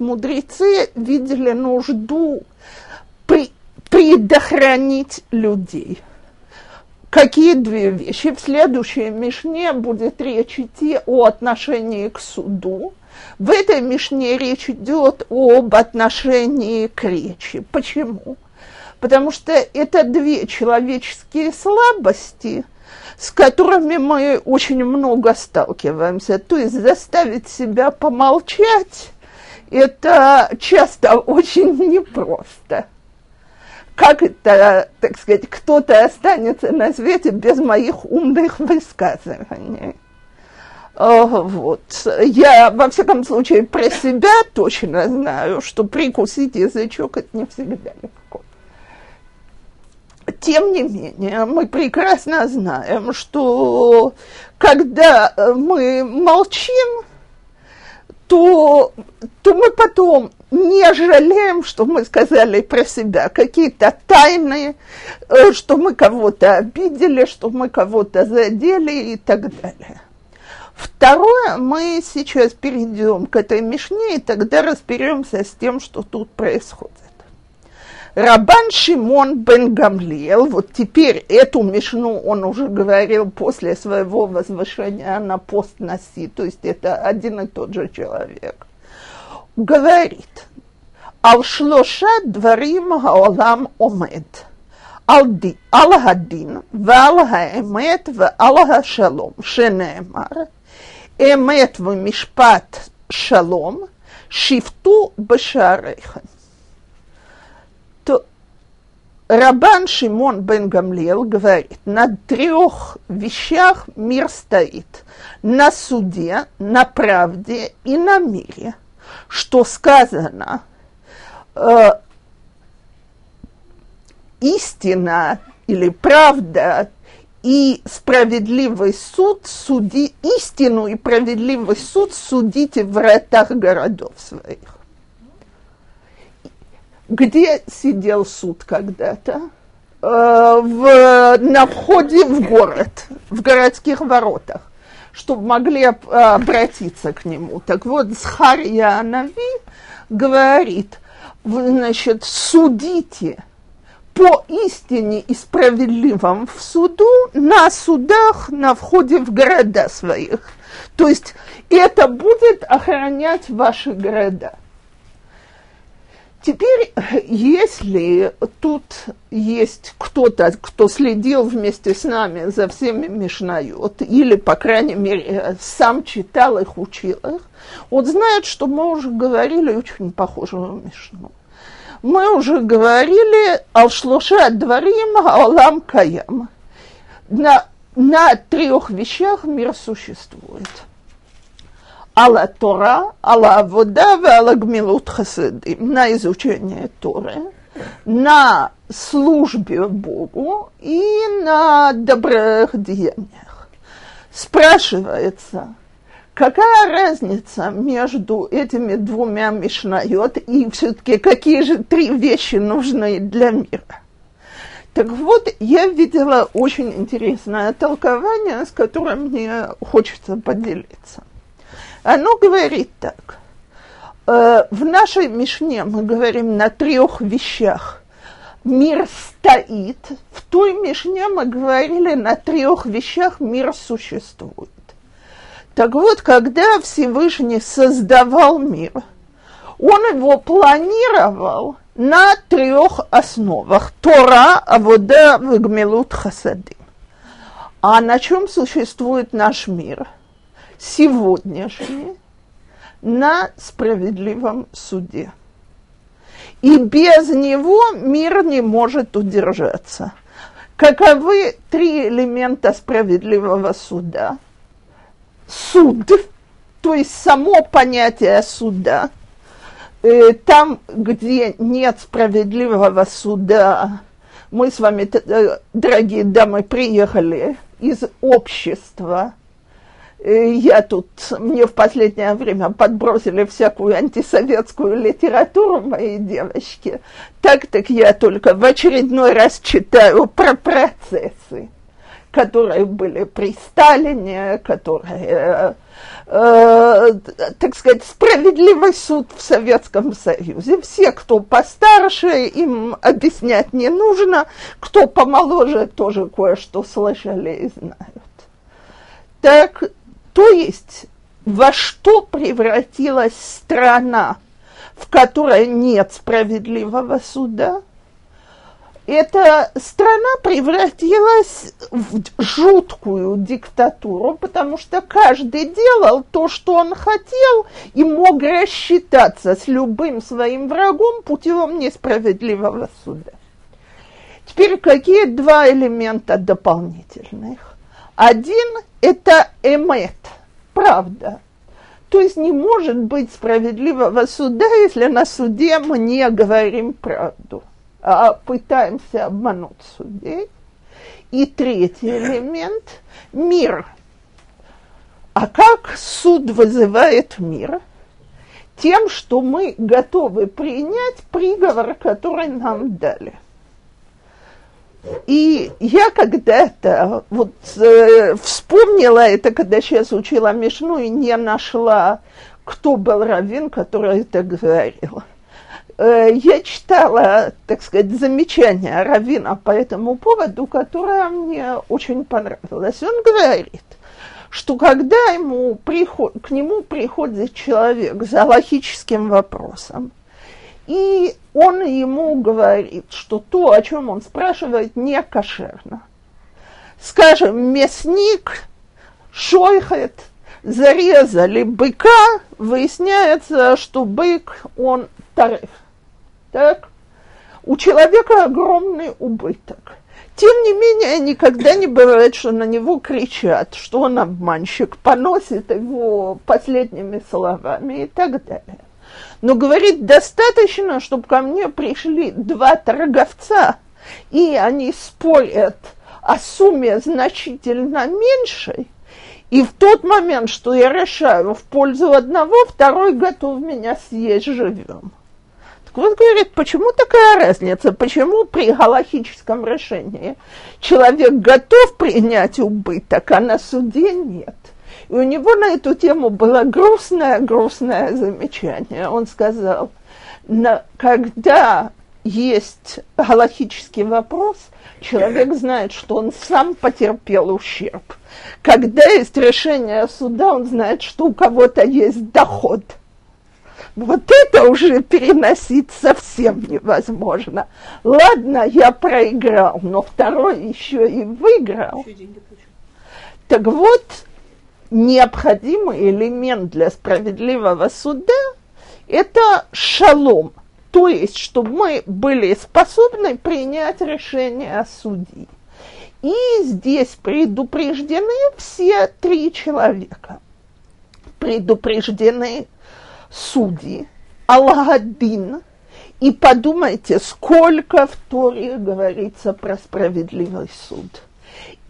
мудрецы видели нужду при, предохранить людей. Какие две вещи? В следующей Мишне будет речь идти о отношении к суду. В этой Мишне речь идет об отношении к речи. Почему? Потому что это две человеческие слабости, с которыми мы очень много сталкиваемся. То есть заставить себя помолчать – это часто очень непросто как это, так сказать, кто-то останется на свете без моих умных высказываний. Вот. Я, во всяком случае, про себя точно знаю, что прикусить язычок – это не всегда легко. Тем не менее, мы прекрасно знаем, что когда мы молчим, то, то мы потом не жалеем, что мы сказали про себя какие-то тайны, э, что мы кого-то обидели, что мы кого-то задели и так далее. Второе, мы сейчас перейдем к этой мишне, и тогда разберемся с тем, что тут происходит. Рабан Шимон бен Гамлиел, вот теперь эту Мишну он уже говорил после своего возвышения на пост Наси, то есть это один и тот же человек, говорит, Алшлоша дворим хаолам омед, Ал-Хадин, Вал-Хаэмет, Вал-Хашалом, Шенеэмар, Эмет в Мишпат Шалом, Шифту Бешарейхан. Рабан Шимон бен Гамлиел говорит, на трех вещах мир стоит. На суде, на правде и на мире – что сказано э, истина или правда и справедливый суд суди, истину и справедливый суд судите в вратах городов своих. Где сидел суд когда-то? Э, в, на входе в город, в городских воротах чтобы могли обратиться к нему. Так вот, Схария Анави говорит, значит, судите по истине и справедливом в суду на судах на входе в города своих. То есть это будет охранять ваши города. Теперь, если тут есть кто-то, кто следил вместе с нами за всеми Мишнайот, или, по крайней мере, сам читал их, учил их, он знает, что мы уже говорили очень похожую Мишну. Мы уже говорили «Алшлоша дворим алам каям». На, на трех вещах мир существует – Алла Тора, Алла Авода и Алла Гмилут Хасидим, на изучение Торы, на службе Богу и на добрых деяниях. Спрашивается, какая разница между этими двумя Мишнайот и все-таки какие же три вещи нужны для мира? Так вот, я видела очень интересное толкование, с которым мне хочется поделиться. Оно говорит так. Э, в нашей Мишне мы говорим на трех вещах. Мир стоит. В той Мишне мы говорили на трех вещах мир существует. Так вот, когда Всевышний создавал мир, он его планировал на трех основах. Тора, Авода, Вегмелут, Хасадим. А на чем существует наш мир – сегодняшний на справедливом суде. И без него мир не может удержаться. Каковы три элемента справедливого суда? Суд, то есть само понятие суда. Э, там, где нет справедливого суда, мы с вами, э, дорогие дамы, приехали из общества – я тут, мне в последнее время подбросили всякую антисоветскую литературу, мои девочки. Так-так я только в очередной раз читаю про процессы, которые были при Сталине, которые, э, так сказать, справедливый суд в Советском Союзе. Все, кто постарше, им объяснять не нужно, кто помоложе, тоже кое-что слышали и знают. Так, то есть, во что превратилась страна, в которой нет справедливого суда – эта страна превратилась в жуткую диктатуру, потому что каждый делал то, что он хотел, и мог рассчитаться с любым своим врагом путем несправедливого суда. Теперь какие два элемента дополнительных? Один – это эмет, правда. То есть не может быть справедливого суда, если на суде мы не говорим правду а, пытаемся обмануть судей. И третий элемент – мир. А как суд вызывает мир? Тем, что мы готовы принять приговор, который нам дали. И я когда-то вот э, вспомнила это, когда сейчас учила Мишну, и не нашла, кто был раввин, который это говорил. Э, я читала, так сказать, замечание Равина по этому поводу, которое мне очень понравилось. Он говорит, что когда ему приход, к нему приходит человек за логическим вопросом, и он ему говорит, что то, о чем он спрашивает, не кошерно. Скажем, мясник шойхет, зарезали быка, выясняется, что бык, он тариф. Так? У человека огромный убыток. Тем не менее, никогда не бывает, что на него кричат, что он обманщик, поносит его последними словами и так далее. Но говорит, достаточно, чтобы ко мне пришли два торговца, и они спорят о сумме значительно меньшей, и в тот момент, что я решаю в пользу одного, второй готов меня съесть живем. Так вот, говорит, почему такая разница? Почему при галахическом решении человек готов принять убыток, а на суде нет? И у него на эту тему было грустное-грустное замечание. Он сказал, когда есть галахический вопрос, человек знает, что он сам потерпел ущерб. Когда есть решение суда, он знает, что у кого-то есть доход – вот это уже переносить совсем невозможно. Ладно, я проиграл, но второй еще и выиграл. Еще так вот, необходимый элемент для справедливого суда – это шалом. То есть, чтобы мы были способны принять решение о судьи. И здесь предупреждены все три человека. Предупреждены судьи, Алладин, и подумайте, сколько в Торе говорится про справедливый суд.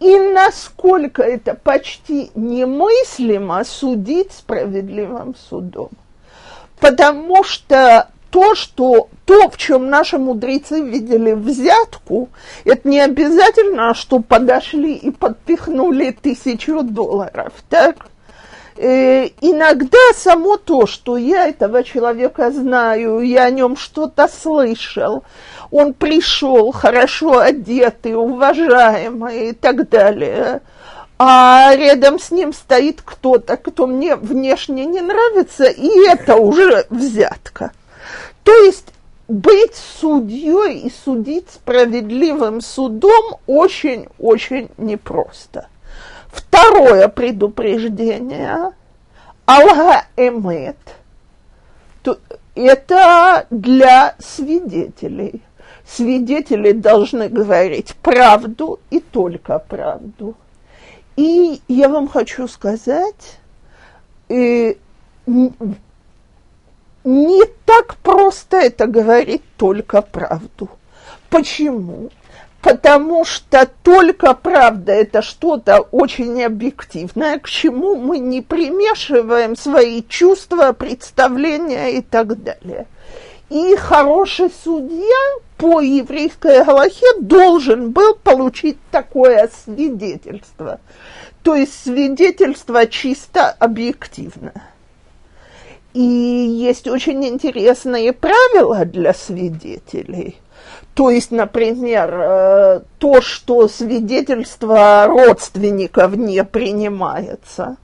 И насколько это почти немыслимо судить справедливым судом. Потому что то, что то, в чем наши мудрецы видели взятку, это не обязательно, что подошли и подпихнули тысячу долларов, так? Э, иногда само то, что я этого человека знаю, я о нем что-то слышал, он пришел хорошо одетый, уважаемый и так далее, а рядом с ним стоит кто-то, кто мне внешне не нравится, и это уже взятка. То есть быть судьей и судить справедливым судом очень-очень непросто. Второе предупреждение – Алга Эмет. Это для свидетелей. Свидетели должны говорить правду и только правду. И я вам хочу сказать, э, не так просто это говорить только правду. Почему? Потому что только правда это что-то очень объективное, к чему мы не примешиваем свои чувства, представления и так далее. И хороший судья по еврейской галахе должен был получить такое свидетельство. То есть свидетельство чисто объективное. И есть очень интересные правила для свидетелей. То есть, например, э, то, что свидетельство родственников не принимается.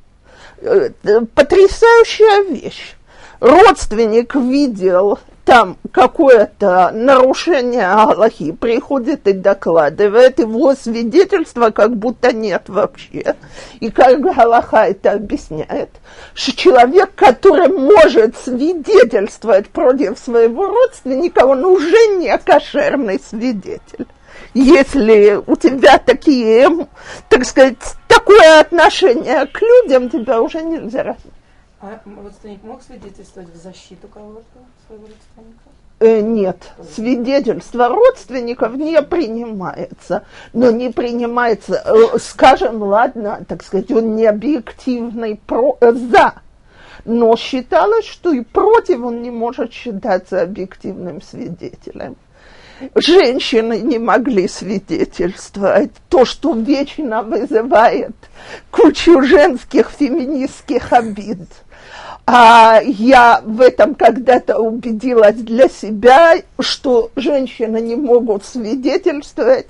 Э, потрясающая вещь. Родственник видел там какое-то нарушение Аллахи, приходит и докладывает, его свидетельства как будто нет вообще. И как Галаха это объясняет, что человек, который может свидетельствовать против своего родственника, он уже не кошерный свидетель. Если у тебя такие, так сказать, такое отношение к людям, тебя уже нельзя. А родственник мог свидетельствовать в защиту кого-то, своего родственника? Э, нет, свидетельство родственников не принимается, но не принимается, э, скажем, ладно, так сказать, он не объективный про, э, за, но считалось, что и против он не может считаться объективным свидетелем. Женщины не могли свидетельствовать. То, что вечно вызывает кучу женских феминистских обид – а я в этом когда-то убедилась для себя, что женщины не могут свидетельствовать,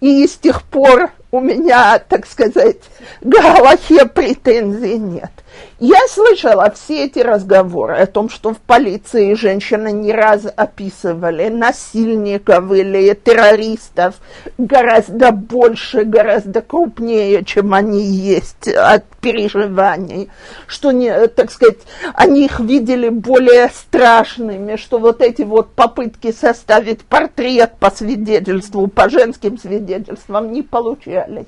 и с тех пор у меня, так сказать, Галахе претензий нет. Я слышала все эти разговоры о том, что в полиции женщины не раз описывали насильников или террористов. Гораздо больше, гораздо крупнее, чем они есть. От переживаний, что, не, так сказать, они их видели более страшными, что вот эти вот попытки составить портрет по свидетельству, по женским свидетельствам не получались.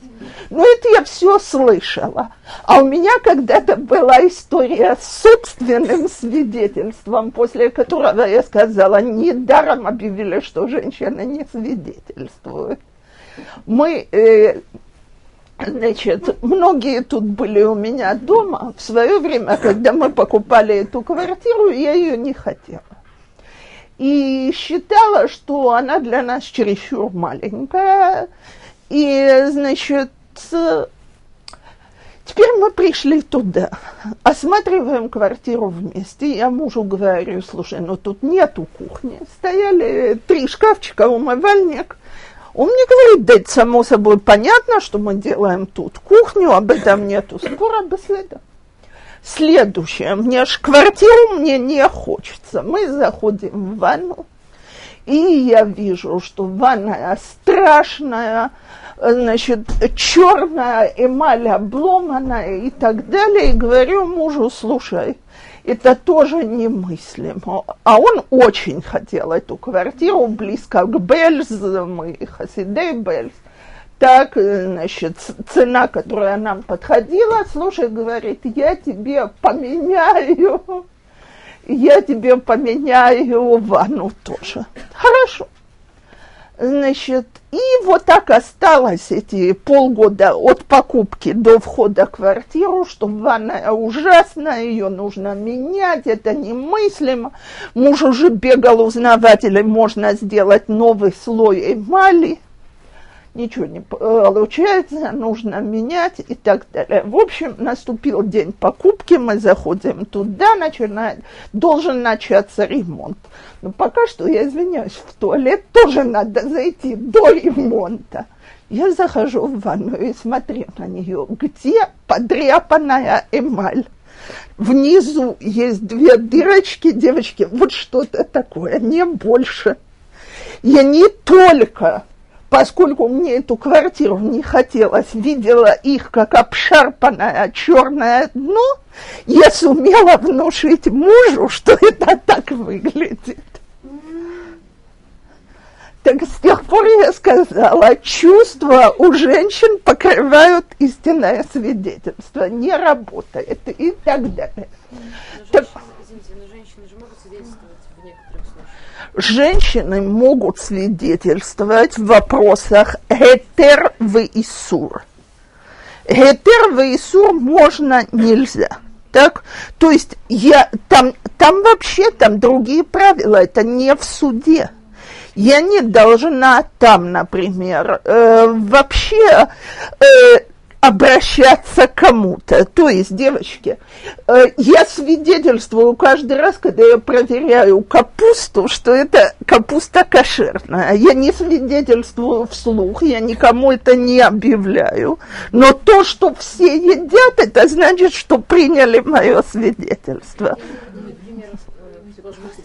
Но это я все слышала. А у меня когда-то была история с собственным свидетельством, после которого я сказала, недаром объявили, что женщины не свидетельствуют. Мы, э, значит, многие тут были у меня дома. В свое время, когда мы покупали эту квартиру, я ее не хотела. И считала, что она для нас чересчур маленькая. И, значит, Теперь мы пришли туда, осматриваем квартиру вместе. Я мужу говорю, слушай, ну тут нету кухни. Стояли три шкафчика, умывальник. Он мне говорит, да это само собой понятно, что мы делаем тут кухню, об этом нету спора, без следа. Следующее, мне ж квартиру мне не хочется. Мы заходим в ванну, и я вижу, что ванная страшная, значит, черная эмаль обломанная и так далее, и говорю мужу, слушай, это тоже немыслимо. А он очень хотел эту квартиру близко к Бельз, мы хасидей Бельз. Так, значит, цена, которая нам подходила, слушай, говорит, я тебе поменяю, я тебе поменяю ванну тоже. Хорошо. Значит, и вот так осталось эти полгода от покупки до входа в квартиру, что ванная ужасная, ее нужно менять, это немыслимо. Муж уже бегал узнавать, или можно сделать новый слой эмали ничего не получается, нужно менять и так далее. В общем, наступил день покупки, мы заходим туда, начинает, должен начаться ремонт. Но пока что, я извиняюсь, в туалет тоже надо зайти до ремонта. Я захожу в ванну и смотрю на нее, где подряпанная эмаль. Внизу есть две дырочки, девочки, вот что-то такое, не больше. Я не только поскольку мне эту квартиру не хотелось, видела их как обшарпанное черное дно, я сумела внушить мужу, что это так выглядит. Так с тех пор я сказала, чувства у женщин покрывают истинное свидетельство, не работает и так далее. Так, женщины могут свидетельствовать в вопросах гетер в Исур. Гетер в Исур можно, нельзя. Так? То есть я, там там вообще там другие правила, это не в суде. Я не должна там, например, э, вообще э, обращаться к кому-то. То есть, девочки, э, я свидетельствую каждый раз, когда я проверяю капусту, что это капуста кошерная. Я не свидетельствую вслух, я никому это не объявляю. Но то, что все едят, это значит, что приняли мое свидетельство. Например,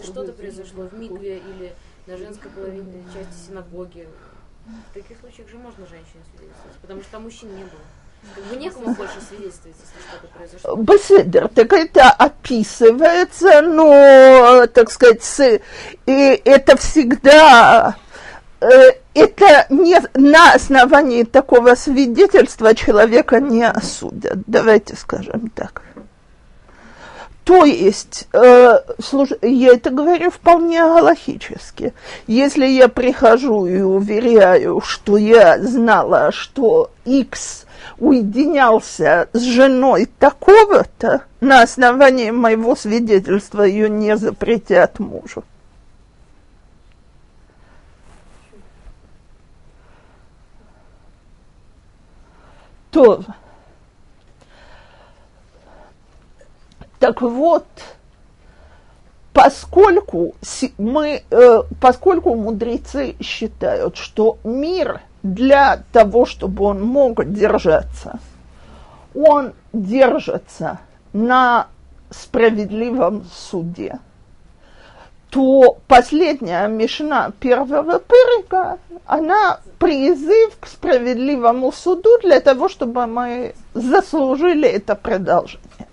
что-то произошло в Микве или на женской половине части синагоги, в таких случаях же можно женщине свидетельствовать, потому что там мужчин не было. Бы некому больше свидетельствовать, если что-то произошло. Так это описывается, но, так сказать, и это всегда, э, это не на основании такого свидетельства человека не осудят. Давайте скажем так. То есть, э, служ... я это говорю вполне галахически. Если я прихожу и уверяю, что я знала, что X уединялся с женой такого-то, на основании моего свидетельства ее не запретят мужу. То, так вот, поскольку мы, э, поскольку мудрецы считают, что мир – для того, чтобы он мог держаться, он держится на справедливом суде, то последняя мешна первого перека, она призыв к справедливому суду для того, чтобы мы заслужили это продолжение.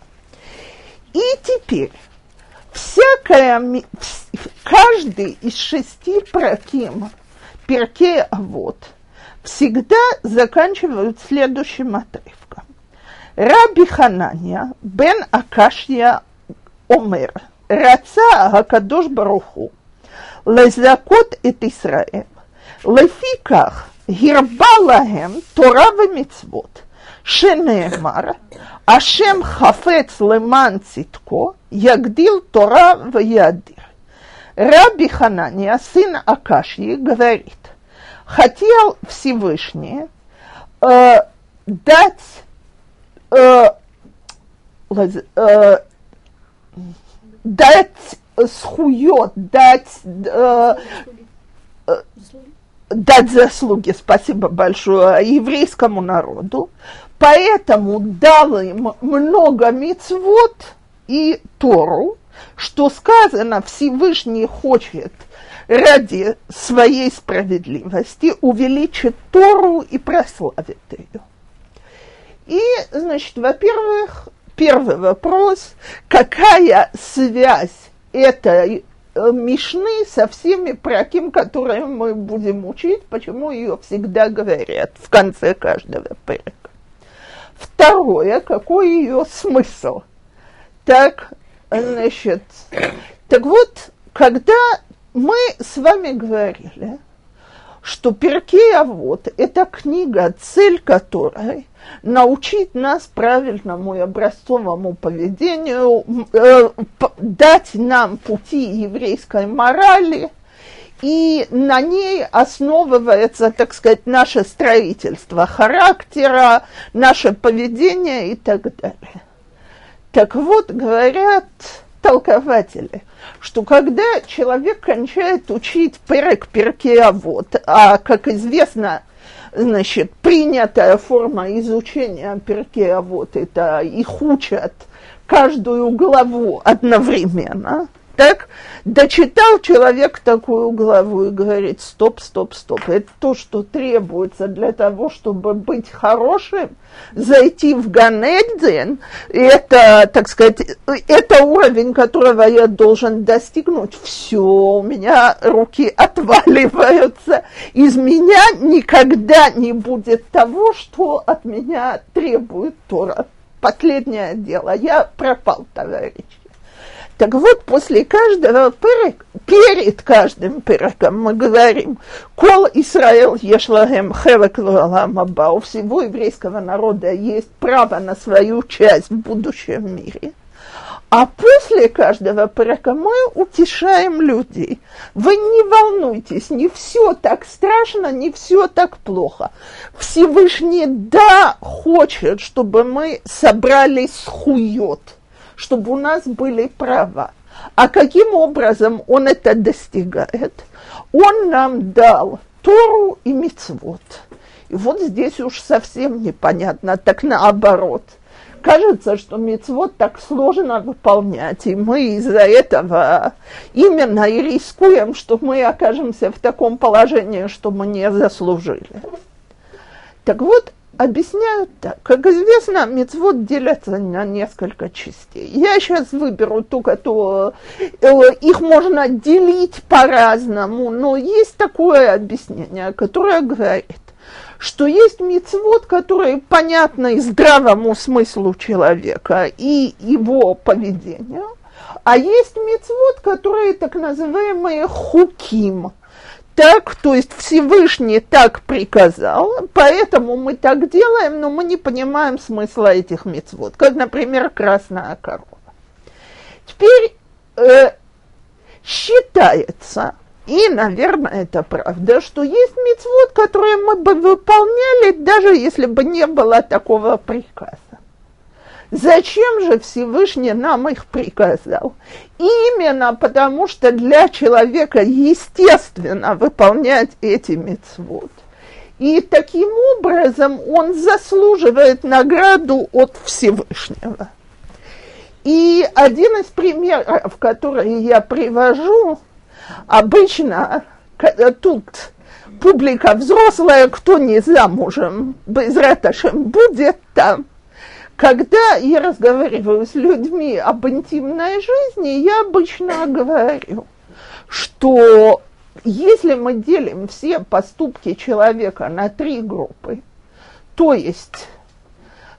И теперь всякая, каждый из шести проким перке вот всегда заканчивают следующим отрывком. Раби Хананья бен Акашья Омер Раца Акадош Баруху Лезакот эт Исраэль Лефиках Гирбалахем Тора Мицвот – שנאמר, השם חפץ למען צדקו, יגדיל תורה ויאדיר. Раби Ханания, сын Акашьи, говорит, хотел Всевышний э, дать э, э, дать схует, дать э, э, дать заслуги, спасибо большое, еврейскому народу, поэтому дал им много мецвод и Тору, что сказано, Всевышний хочет – ради своей справедливости увеличит Тору и прославит ее. И, значит, во-первых, первый вопрос, какая связь этой э, Мишны со всеми праким, которые мы будем учить, почему ее всегда говорят в конце каждого прека. Второе, какой ее смысл? Так, значит, так вот, когда мы с вами говорили, что Перкея вот это книга, цель которой научить нас правильному и образцовому поведению, э, дать нам пути еврейской морали, и на ней основывается, так сказать, наше строительство характера, наше поведение и так далее. Так вот, говорят, толкователи, что когда человек кончает учить перек перке вот, а, как известно, значит, принятая форма изучения перке вот, это их учат каждую главу одновременно – так дочитал человек такую главу и говорит, стоп, стоп, стоп, это то, что требуется для того, чтобы быть хорошим, зайти в Ганедзен, это, так сказать, это уровень, которого я должен достигнуть. Все, у меня руки отваливаются. Из меня никогда не будет того, что от меня требует Тора. Последнее дело. Я пропал, товарищ. Так вот, после каждого пырок, перед каждым пыроком мы говорим, «Кол Исраил ешлагем хевек аба». У всего еврейского народа есть право на свою часть в будущем мире. А после каждого порока мы утешаем людей. Вы не волнуйтесь, не все так страшно, не все так плохо. Всевышний, да, хочет, чтобы мы собрались с хует, чтобы у нас были права. А каким образом он это достигает? Он нам дал Тору и Мицвод. И вот здесь уж совсем непонятно, так наоборот – кажется, что мецвод так сложно выполнять, и мы из-за этого именно и рискуем, что мы окажемся в таком положении, что мы не заслужили. Так вот, объясняют так. Как известно, мецвод делятся на несколько частей. Я сейчас выберу ту, которую э, их можно делить по-разному, но есть такое объяснение, которое говорит, что есть мицвод, которые понятны здравому смыслу человека и его поведению, а есть мицвод, которые так называемые хуким. Так, то есть Всевышний так приказал, поэтому мы так делаем, но мы не понимаем смысла этих мицвод, как, например, красная корова. Теперь э, считается, и, наверное, это правда, что есть мецвод, которые мы бы выполняли, даже если бы не было такого приказа. Зачем же Всевышний нам их приказал? Именно потому, что для человека естественно выполнять эти мецвод. И таким образом он заслуживает награду от Всевышнего. И один из примеров, которые я привожу, Обычно тут публика взрослая, кто не замужем, без раташем, будет там. Когда я разговариваю с людьми об интимной жизни, я обычно говорю, что если мы делим все поступки человека на три группы, то есть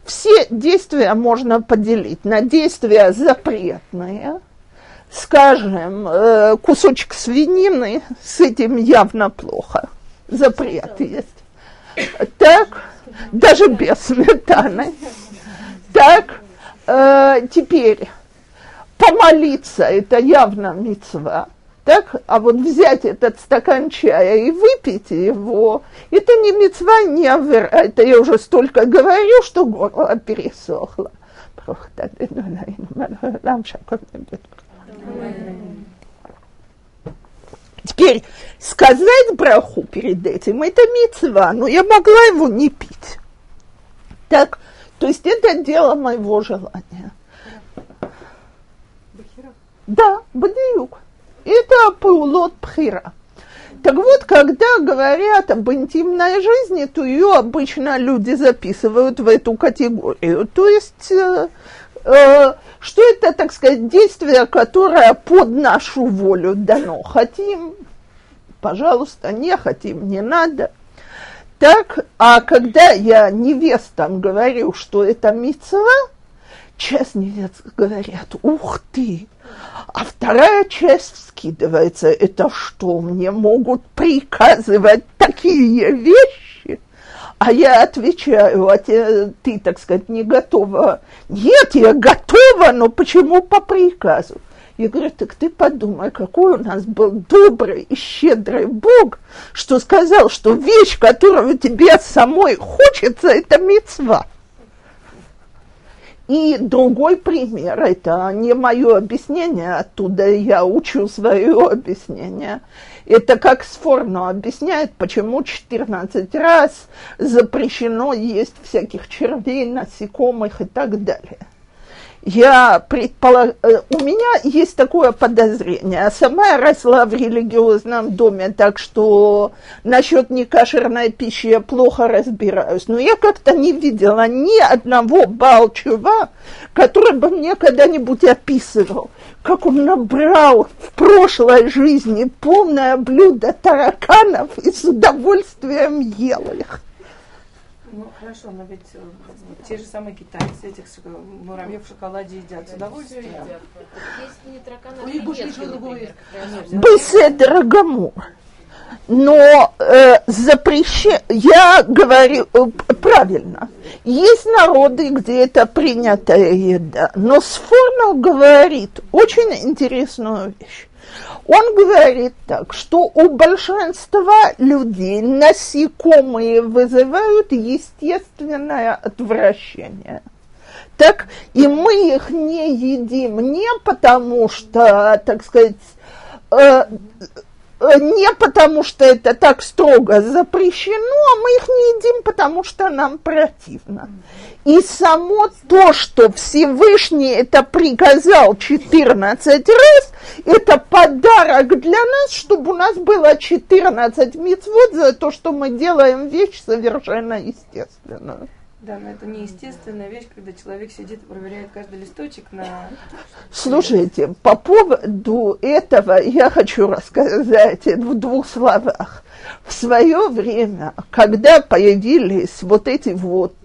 все действия можно поделить на действия запретные – скажем, э, кусочек свинины, с этим явно плохо. Запрет есть. Так, даже без сметаны. Так, э, теперь помолиться, это явно мецва. Так, а вот взять этот стакан чая и выпить его, это не мецва, не авер, это я уже столько говорю, что горло пересохло. Теперь сказать браху перед этим, это мецва, но я могла его не пить. Так, то есть это дело моего желания. Да, бадиюк. Это паулот пхира. Так вот, когда говорят об интимной жизни, то ее обычно люди записывают в эту категорию. То есть э, э, что это, так сказать, действие, которое под нашу волю дано. Хотим, пожалуйста, не хотим, не надо. Так, а когда я невестам говорю, что это мецва, часть невест говорят, ух ты, а вторая часть скидывается, это что, мне могут приказывать такие вещи? А я отвечаю, а те, ты, так сказать, не готова. Нет, я готова, но почему по приказу? Я говорю, так ты подумай, какой у нас был добрый и щедрый Бог, что сказал, что вещь, которую тебе самой хочется, это мецва. И другой пример, это не мое объяснение, оттуда я учу свое объяснение. Это как Сфорно объясняет, почему 14 раз запрещено есть всяких червей, насекомых и так далее я предполаг... Э, у меня есть такое подозрение. Сама я росла в религиозном доме, так что насчет некошерной пищи я плохо разбираюсь. Но я как-то не видела ни одного балчува, который бы мне когда-нибудь описывал, как он набрал в прошлой жизни полное блюдо тараканов и с удовольствием ел их. Ну хорошо, но ведь э, те же самые китайцы этих муравьев в шоколаде едят с удовольствием. Есть не тараканы, а Беседа Гамур. Но э, запрещение, я говорю э, правильно, есть народы, где это принятая еда, но Сфорнов говорит очень интересную вещь. Он говорит так, что у большинства людей насекомые вызывают естественное отвращение. Так и мы их не едим не потому, что, так сказать, э, Э, не потому, что это так строго запрещено, а мы их не едим, потому что нам противно. И само то, что Всевышний это приказал 14 раз, это подарок для нас, чтобы у нас было 14 митцвот за то, что мы делаем вещь совершенно естественную. Да, но это неестественная вещь, когда человек сидит и проверяет каждый листочек на... Слушайте, по поводу этого я хочу рассказать в двух словах. В свое время, когда появились вот эти вот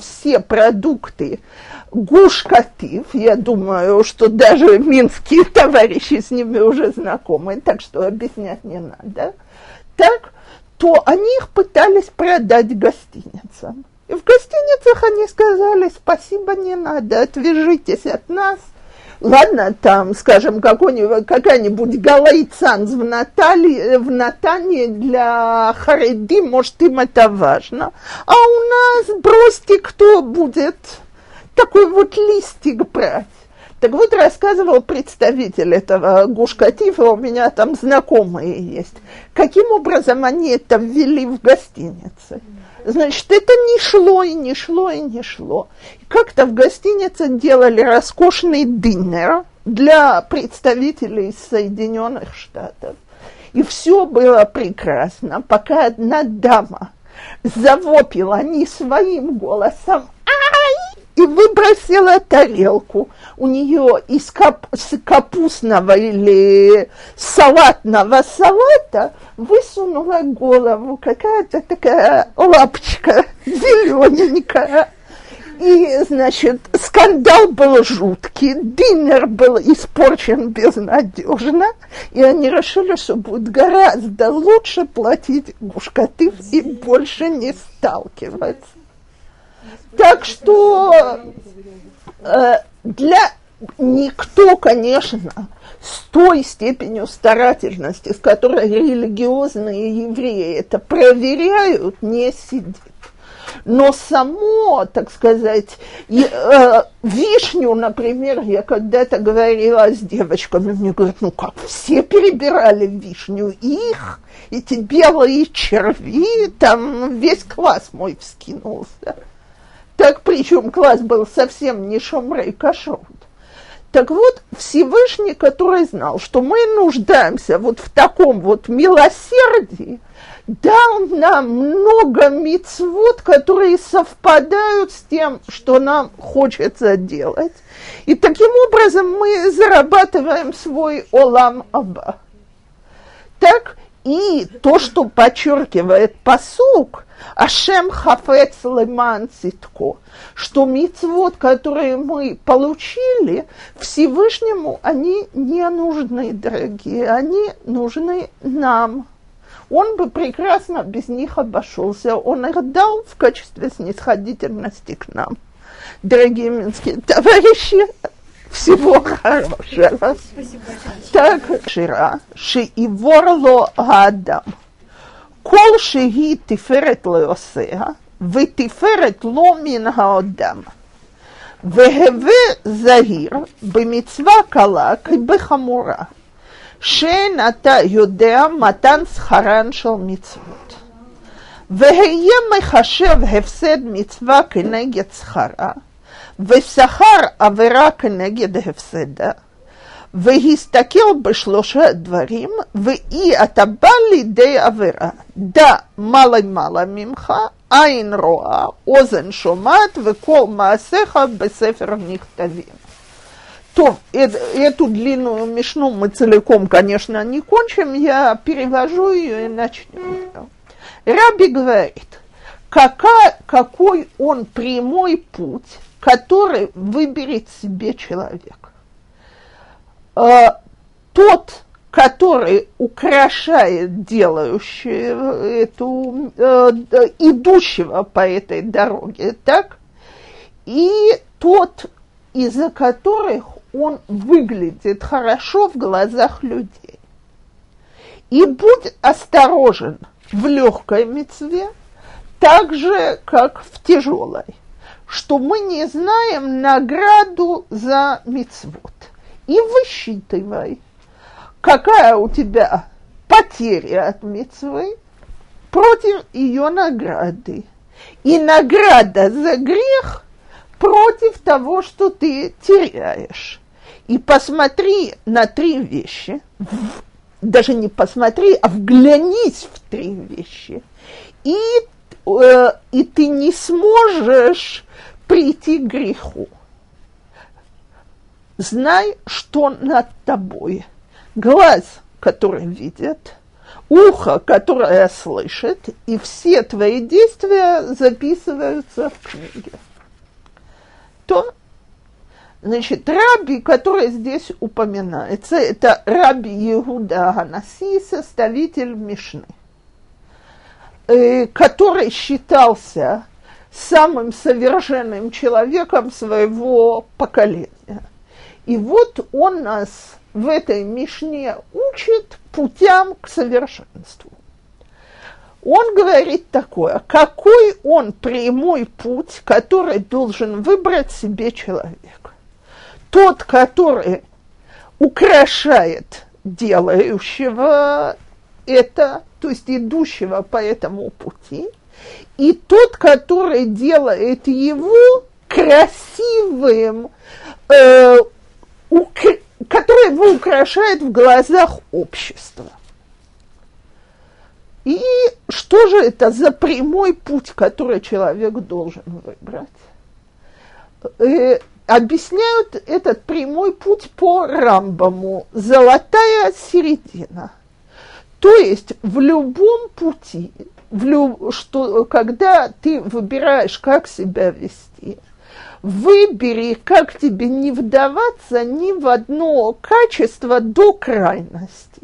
все продукты гуш я думаю, что даже минские товарищи с ними уже знакомы, так что объяснять не надо, так, то они их пытались продать гостиницам. И в гостиницах они сказали, спасибо, не надо, отвяжитесь от нас. Ладно, там, скажем, какая-нибудь галайцанс в, Натали, в Натане для Хариди, может, им это важно. А у нас бросьте, кто будет такой вот листик брать. Так вот, рассказывал представитель этого Гушкатива, у меня там знакомые есть, каким образом они это ввели в гостинице. Значит, это не шло и не шло и не шло. как-то в гостинице делали роскошный динер для представителей Соединенных Штатов. И все было прекрасно, пока одна дама завопила не своим голосом и выбросила тарелку. У нее из кап капустного или салатного салата высунула голову какая-то такая лапочка зелененькая. И, значит, скандал был жуткий, динер был испорчен безнадежно, и они решили, что будет гораздо лучше платить гушкатыв и больше не сталкиваться. Так что э, для никто, конечно, с той степенью старательности, с которой религиозные евреи это проверяют, не сидит. Но само, так сказать, и, э, вишню, например, я когда-то говорила с девочками, мне говорят, ну как, все перебирали вишню, их, эти белые черви, там весь класс мой вскинулся. Так причем класс был совсем не шумрей кашрут. Так вот, Всевышний, который знал, что мы нуждаемся вот в таком вот милосердии, дал нам много мицвод, которые совпадают с тем, что нам хочется делать. И таким образом мы зарабатываем свой олам аба. Так и то, что подчеркивает посук, Ашем хафец леман цитко, что мицвод, которые мы получили, Всевышнему они не нужны, дорогие, они нужны нам. Он бы прекрасно без них обошелся, он их дал в качестве снисходительности к нам. Дорогие минские товарищи, всего хорошего. Спасибо. Так, Шира, Шииворло Адам. כל שהיא תפארת לעושיה, ותפארת לו מן האדם. והווה זהיר במצווה קלה כבחמורה, שאין אתה יודע מתן שכרן של מצוות. והיה מחשב הפסד מצווה כנגד שכרה, ושכר עבירה כנגד הפסדה, Вегистакел бешлоша дворим, в и атабали де авера. Да, мало-мало мимха, айн роа, озен шомат, векол маасеха бесефер нихтавим. То, эту длинную мешну мы целиком, конечно, не кончим, я перевожу ее и начнем. Раби говорит, какая, какой он прямой путь, который выберет себе человек. Э, тот, который украшает делающего эту, э, идущего по этой дороге, так? И тот, из-за которых он выглядит хорошо в глазах людей. И будь осторожен в легкой мецве, так же, как в тяжелой, что мы не знаем награду за мецвод. И высчитывай – какая у тебя потеря от мецвы против ее награды. И награда за грех против того, что ты теряешь. И посмотри на три вещи. Даже не посмотри, а вглянись в три вещи. И, э, и ты не сможешь прийти к греху. Знай, что над тобой – глаз, который видит, ухо, которое слышит, и все твои действия записываются в книге. То, значит, раби, который здесь упоминается, это раби Иуда Ганаси, составитель Мишны, э, который считался самым совершенным человеком своего поколения. И вот он нас в этой Мишне учит путям к совершенству. Он говорит такое, какой он прямой путь, который должен выбрать себе человек. Тот, который украшает делающего это, то есть идущего по этому пути, и тот, который делает его красивым, э, которое его украшает в глазах общества. И что же это за прямой путь, который человек должен выбрать? Э, объясняют этот прямой путь по Рамбаму. Золотая середина. То есть в любом пути, в люб, что, когда ты выбираешь, как себя вести – выбери, как тебе не вдаваться ни в одно качество до крайности.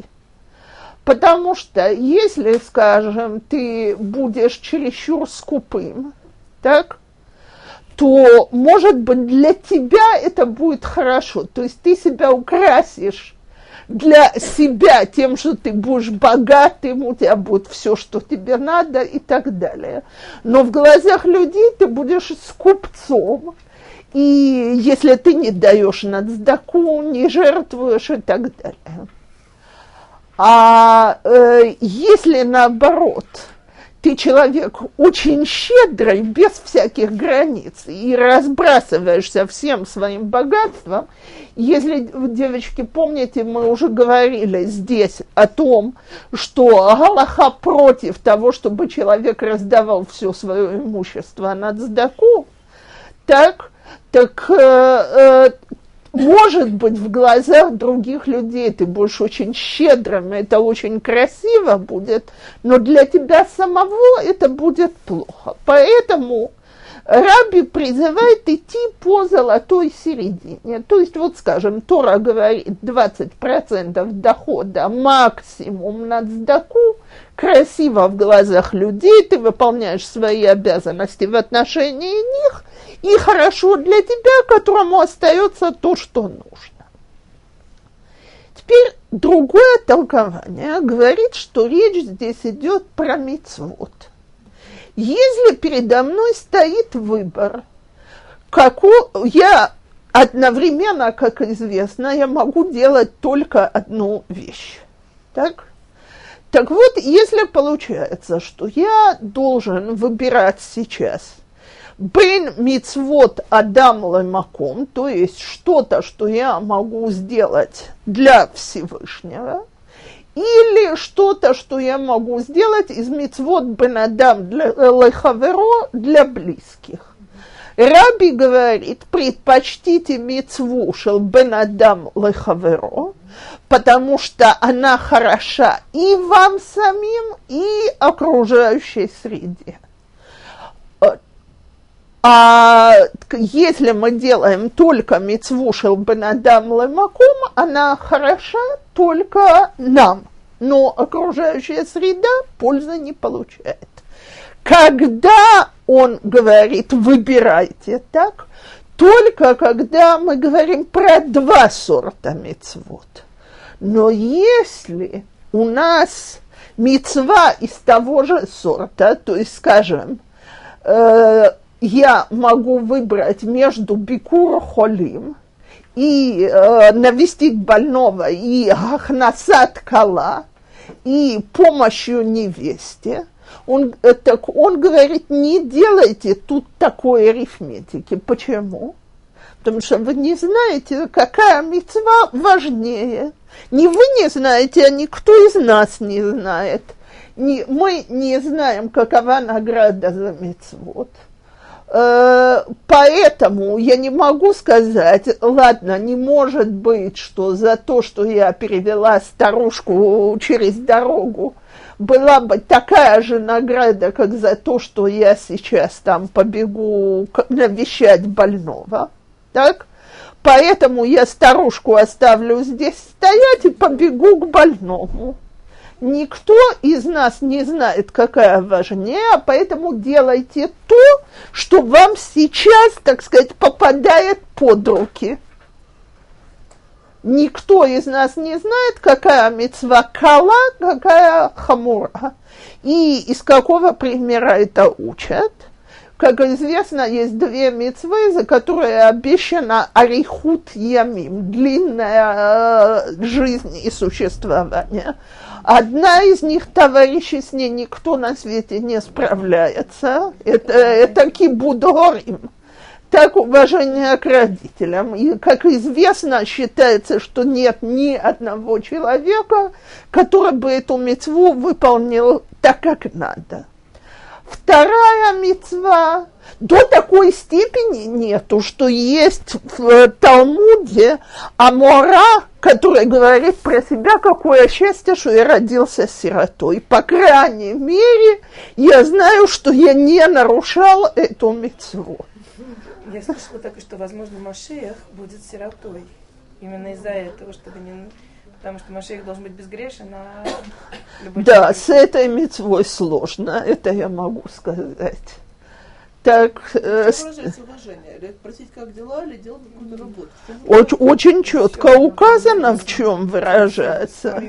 Потому что если, скажем, ты будешь чересчур скупым, так, то, может быть, для тебя это будет хорошо. То есть ты себя украсишь для себя тем, что ты будешь богатым, у тебя будет все, что тебе надо и так далее. Но в глазах людей ты будешь скупцом, и если ты не даешь на цдаку, не жертвуешь и так далее. А э, если наоборот, ты человек очень щедрый, без всяких границ, и разбрасываешься всем своим богатством, если, девочки, помните, мы уже говорили здесь о том, что Галаха против того, чтобы человек раздавал все свое имущество на цдаку, так так э, э, может быть в глазах других людей ты будешь очень щедрым, это очень красиво будет, но для тебя самого это будет плохо. Поэтому Раби призывает идти по золотой середине. То есть, вот скажем, Тора говорит 20% дохода максимум на сдаку, красиво в глазах людей, ты выполняешь свои обязанности в отношении них, и хорошо для тебя, которому остается то, что нужно. Теперь другое толкование говорит, что речь здесь идет про мицвод. Если передо мной стоит выбор, какой, я одновременно, как известно, я могу делать только одну вещь. Так? Так вот, если получается, что я должен выбирать сейчас Бен мицвод Адам Лаймаком, то есть что-то, что я могу сделать для Всевышнего, или что-то, что я могу сделать из мицвод Бен Адам для Лехаверо для близких. Раби говорит, предпочтите мицву шел Бен Адам Лехаверо, потому что она хороша и вам самим, и окружающей среде. А если мы делаем только мецву шелбенадам лемакум, она хороша только нам, но окружающая среда пользы не получает. Когда он говорит «выбирайте так», только когда мы говорим про два сорта мецвод. Но если у нас мецва из того же сорта, то есть, скажем, э, я могу выбрать между бикур холим и э, навестить больного и ахнасат кала и помощью невесте, он, э, так он говорит, не делайте тут такой арифметики. Почему? Потому что вы не знаете, какая мецва важнее. Не вы не знаете, а никто из нас не знает. Не, мы не знаем, какова награда за мецвод. Э, поэтому я не могу сказать, ладно, не может быть, что за то, что я перевела старушку через дорогу, была бы такая же награда, как за то, что я сейчас там побегу навещать больного. Так? Поэтому я старушку оставлю здесь стоять и побегу к больному никто из нас не знает, какая важнее, а поэтому делайте то, что вам сейчас, так сказать, попадает под руки. Никто из нас не знает, какая мецва кала, какая хамура. И из какого примера это учат. Как известно, есть две мецвы, за которые обещано арихут ямим, длинная э, жизнь и существование. Одна из них, товарищи, с ней никто на свете не справляется. Это, это кибудорим. Так уважение к родителям. И, как известно, считается, что нет ни одного человека, который бы эту мецву выполнил так, как надо. Вторая мецва до такой степени нету, что есть в Талмуде Амора, который говорит про себя, какое счастье, что я родился сиротой. По крайней мере, я знаю, что я не нарушал эту мецву. Я слышала так, что, возможно, Машех будет сиротой. Именно из-за этого, чтобы не Потому что Машех должен быть безгрешен, а Да, с этой мецвой сложно, это я могу сказать. Так, э, уважение? Просить, как дела, или делать какую-то работу? Очень, очень четко указано, в чем выражается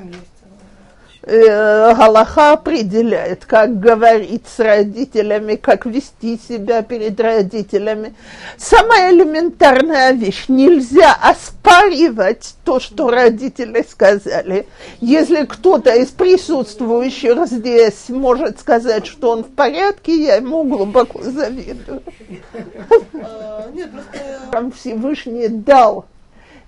э, Галаха определяет, как говорить с родителями, как вести себя перед родителями. Самая элементарная вещь. Нельзя оспаривать то, что родители сказали. Если кто-то из присутствующих здесь может сказать, что он в порядке, я ему глубоко завидую. Нет, просто... Всевышний дал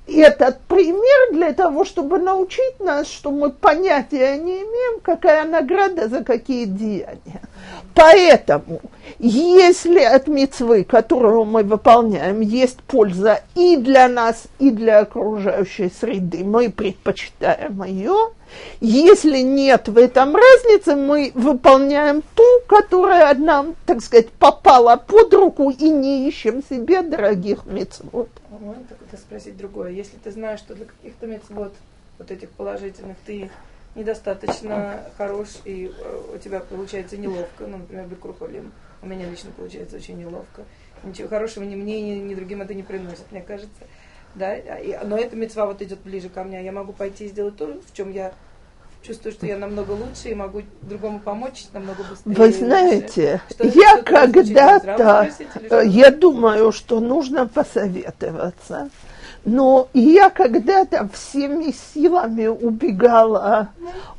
этот пример для того, чтобы научить нас, что мы понятия не имеем, какая награда за какие деяния. Поэтому, если от мецвы, которую мы выполняем, есть польза и для нас, и для окружающей среды, мы предпочитаем ее. Если нет в этом разницы, мы выполняем ту, которая нам, так сказать, попала под руку и не ищем себе дорогих мецвод. Можно тогда спросить другое. Если ты знаешь, что для каких-то мецвод, вот этих положительных, ты недостаточно хорош, и э, у тебя получается неловко, ну, например, Бекрухолим, у меня лично получается очень неловко. Ничего хорошего ни мне, ни, ни другим это не приносит, мне кажется. Да? И, но эта мецва вот идет ближе ко мне. Я могу пойти и сделать то, в чем я чувствую, что я намного лучше и могу другому помочь намного быстрее. Вы знаете, я когда-то, я думаю, что нужно посоветоваться. Но я когда-то всеми силами убегала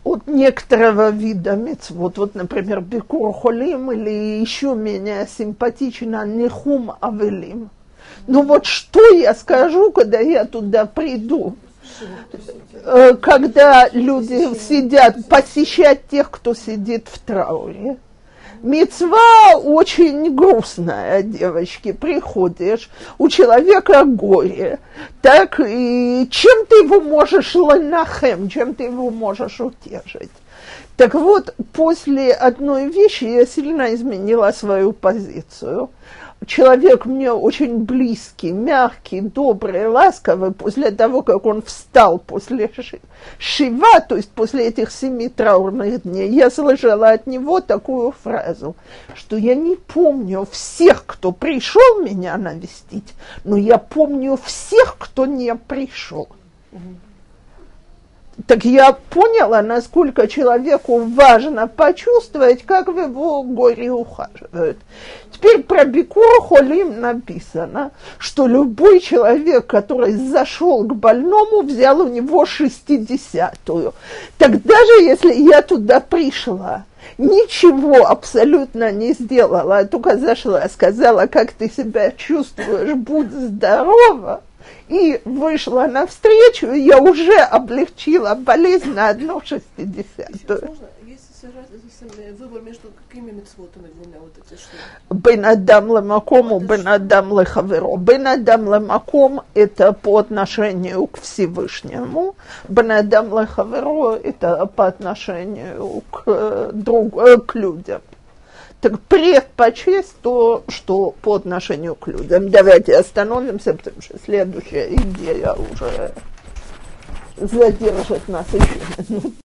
от некоторого вида мецвод. Вот, например, Бекур Холим или еще менее симпатично Нехум Авелим. Ну вот что я скажу, когда я туда приду? Э, когда люди сидят, посещать тех, кто сидит в трауре. Мецва очень грустная, девочки, приходишь, у человека горе, так и чем ты его можешь ланахем, чем ты его можешь утешить? Так вот, после одной вещи я сильно изменила свою позицию. Человек мне очень близкий, мягкий, добрый, ласковый, после того, как он встал после Шива, то есть после этих семи траурных дней, я слышала от него такую фразу, что я не помню всех, кто пришел меня навестить, но я помню всех, кто не пришел. Так я поняла, насколько человеку важно почувствовать, как в его горе ухаживают. Теперь про Бикур Холим написано, что любой человек, который зашел к больному, взял у него шестидесятую. Так даже если я туда пришла, ничего абсолютно не сделала, только зашла, сказала, как ты себя чувствуешь, будь здорова – и вышла навстречу, и я уже облегчила болезнь на одну шестидесятую. выбор между какими митцвотами двумя вот эти что? Бен Адам Ламакому, Бен Адам Лехаверо. Бен Адам Ламаком – это по отношению к Всевышнему. Бен Адам Лехаверо – это по отношению к, э, друг, э, к людям так предпочесть то, что по отношению к людям. Давайте остановимся, потому что следующая идея уже задержит нас еще